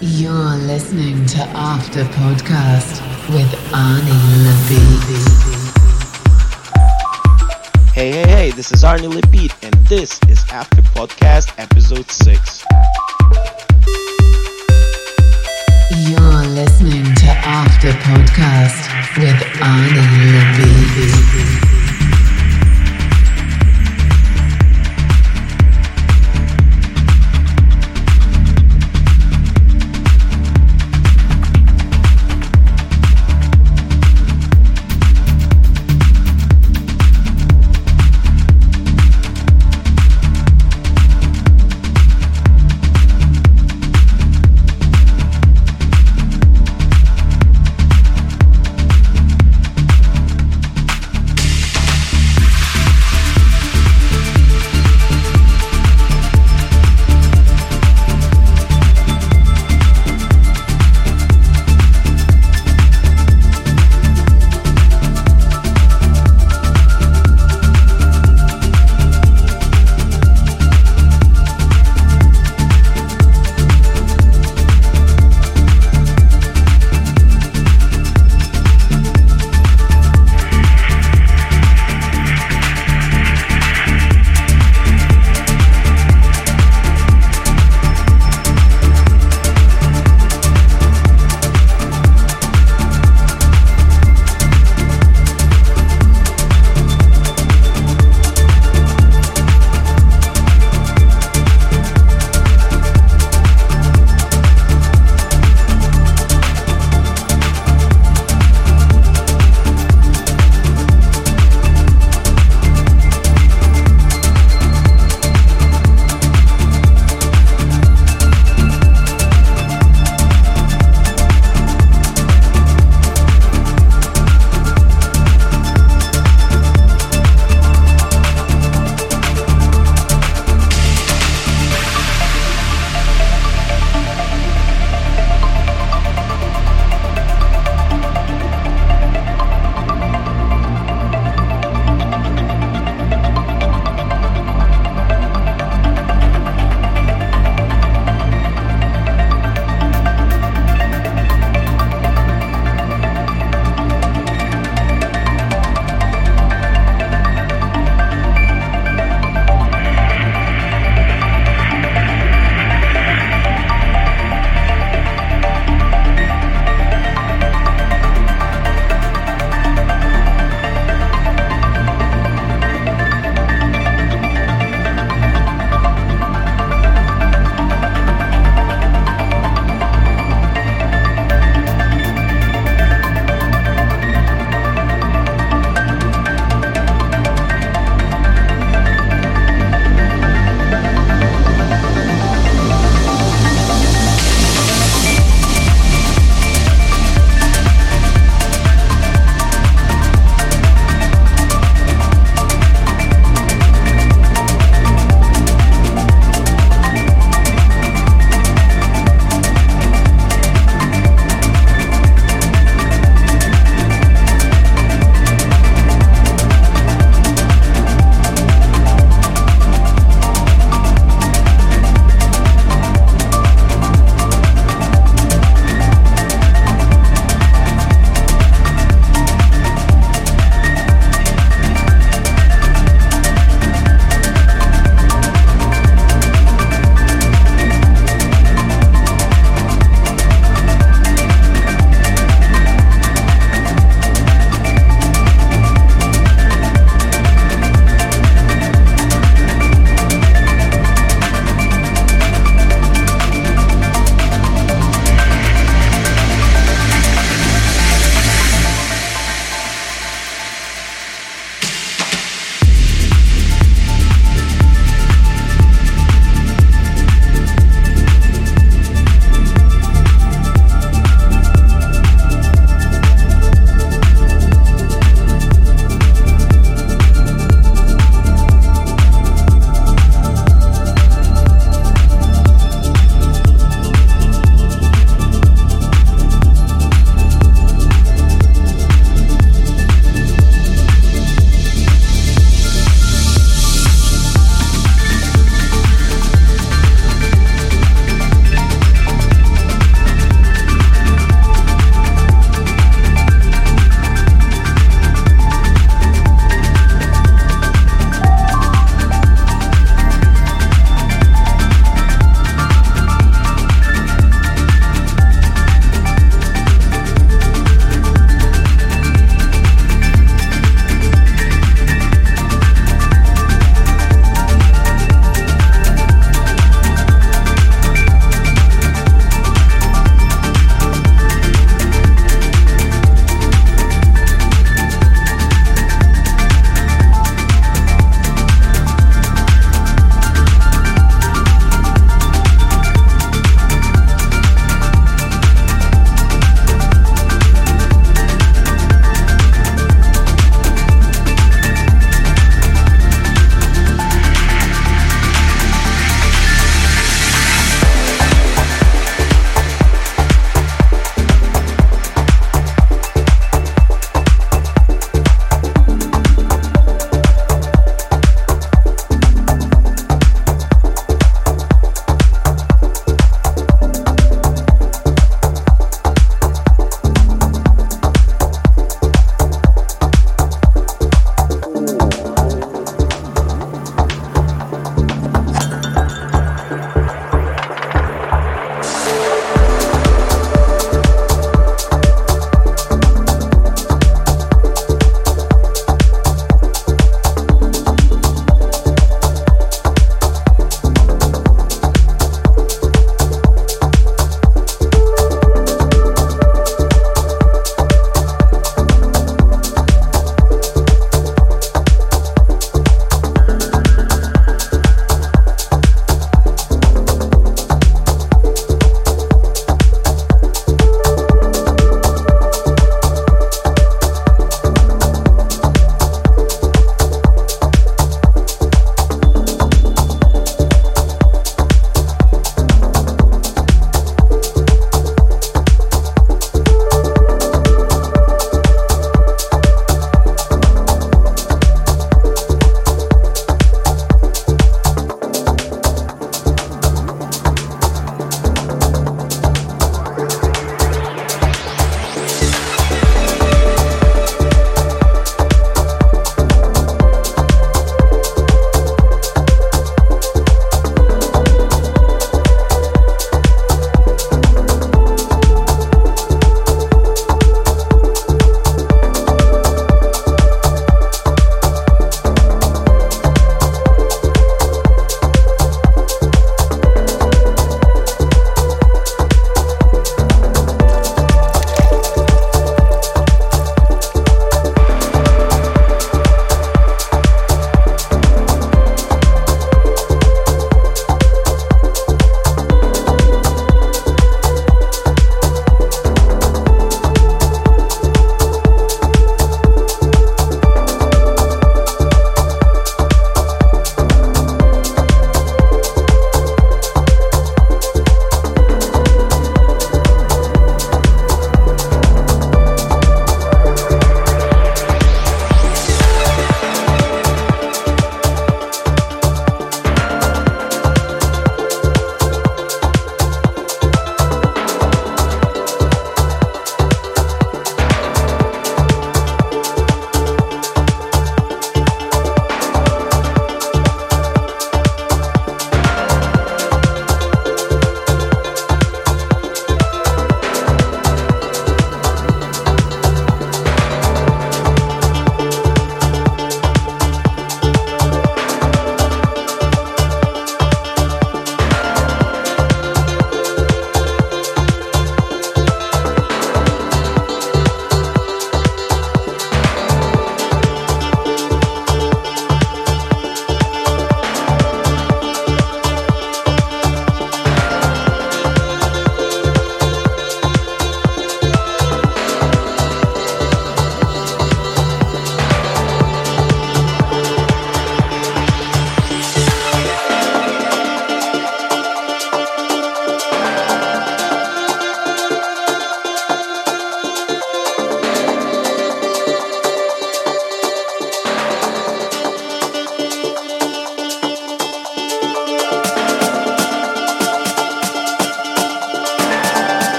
You're listening to After Podcast with Arnie Labib. Hey, hey, hey, this is Arnie Labib, and this is After Podcast Episode 6. You're listening to After Podcast with Arnie Labib.